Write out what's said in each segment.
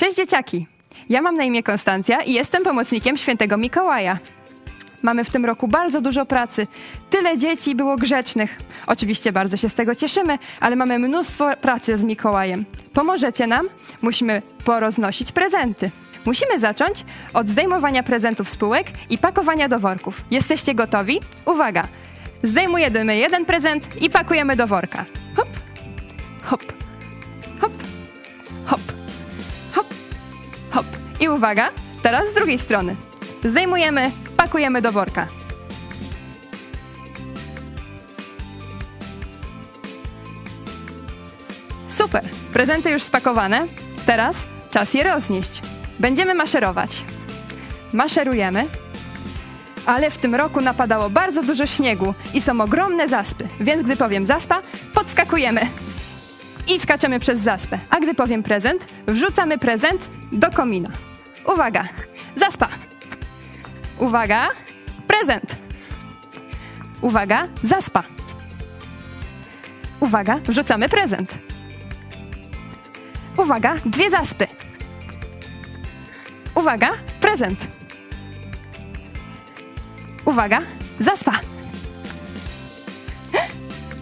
Cześć dzieciaki! Ja mam na imię Konstancja i jestem pomocnikiem świętego Mikołaja. Mamy w tym roku bardzo dużo pracy. Tyle dzieci było grzecznych. Oczywiście bardzo się z tego cieszymy, ale mamy mnóstwo pracy z Mikołajem. Pomożecie nam? Musimy poroznosić prezenty. Musimy zacząć od zdejmowania prezentów z półek i pakowania do worków. Jesteście gotowi? Uwaga! Zdejmujemy jeden prezent i pakujemy do worka. Hop, hop, hop, hop. I uwaga, teraz z drugiej strony. Zdejmujemy, pakujemy do worka. Super, prezenty już spakowane. Teraz czas je roznieść. Będziemy maszerować. Maszerujemy, ale w tym roku napadało bardzo dużo śniegu i są ogromne zaspy, więc gdy powiem zaspa, podskakujemy i skaczemy przez zaspę. A gdy powiem prezent, wrzucamy prezent do komina. Uwaga, zaspa. Uwaga, prezent. Uwaga, zaspa. Uwaga, wrzucamy prezent. Uwaga, dwie zaspy. Uwaga, prezent. Uwaga, zaspa.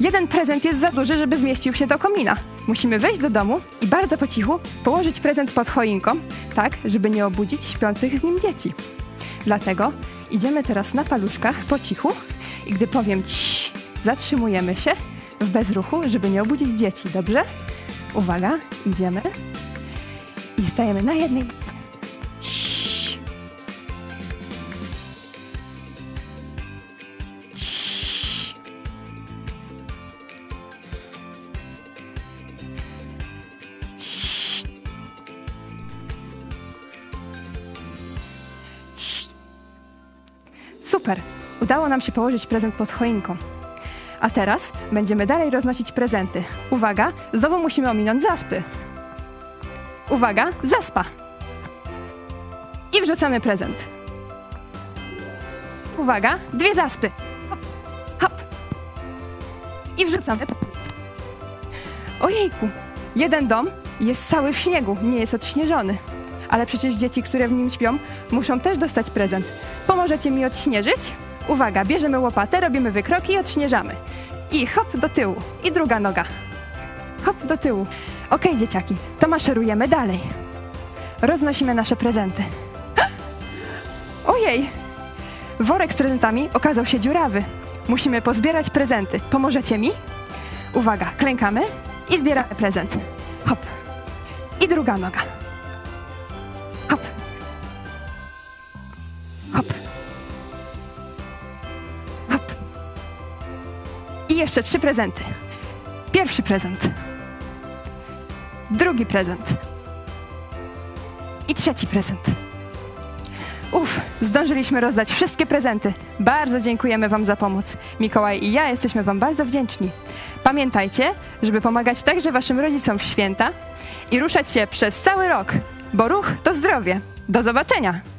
Jeden prezent jest za duży, żeby zmieścił się do komina. Musimy wejść do domu i bardzo po cichu położyć prezent pod choinką, tak, żeby nie obudzić śpiących w nim dzieci. Dlatego idziemy teraz na paluszkach po cichu i gdy powiem ci, zatrzymujemy się w bezruchu, żeby nie obudzić dzieci, dobrze? Uwaga, idziemy i stajemy na jednej. Super! Udało nam się położyć prezent pod choinką. A teraz będziemy dalej roznosić prezenty. Uwaga, znowu musimy ominąć zaspy. Uwaga, zaspa. I wrzucamy prezent. Uwaga, dwie zaspy. Hop, hop. I wrzucamy. Ojejku, jeden dom jest cały w śniegu, nie jest odśnieżony. Ale przecież dzieci, które w nim śpią, muszą też dostać prezent. Pomożecie mi odśnieżyć? Uwaga, bierzemy łopatę, robimy wykroki i odśnieżamy. I hop do tyłu. I druga noga. Hop do tyłu. Okej, dzieciaki, to maszerujemy dalej. Roznosimy nasze prezenty. Ojej! Worek z prezentami okazał się dziurawy. Musimy pozbierać prezenty. Pomożecie mi? Uwaga, klękamy i zbieramy prezent. Hop. I druga noga. Jeszcze trzy prezenty. Pierwszy prezent. Drugi prezent. I trzeci prezent. Uf, zdążyliśmy rozdać wszystkie prezenty. Bardzo dziękujemy Wam za pomoc. Mikołaj i ja jesteśmy Wam bardzo wdzięczni. Pamiętajcie, żeby pomagać także Waszym rodzicom w święta i ruszać się przez cały rok, bo ruch to zdrowie. Do zobaczenia!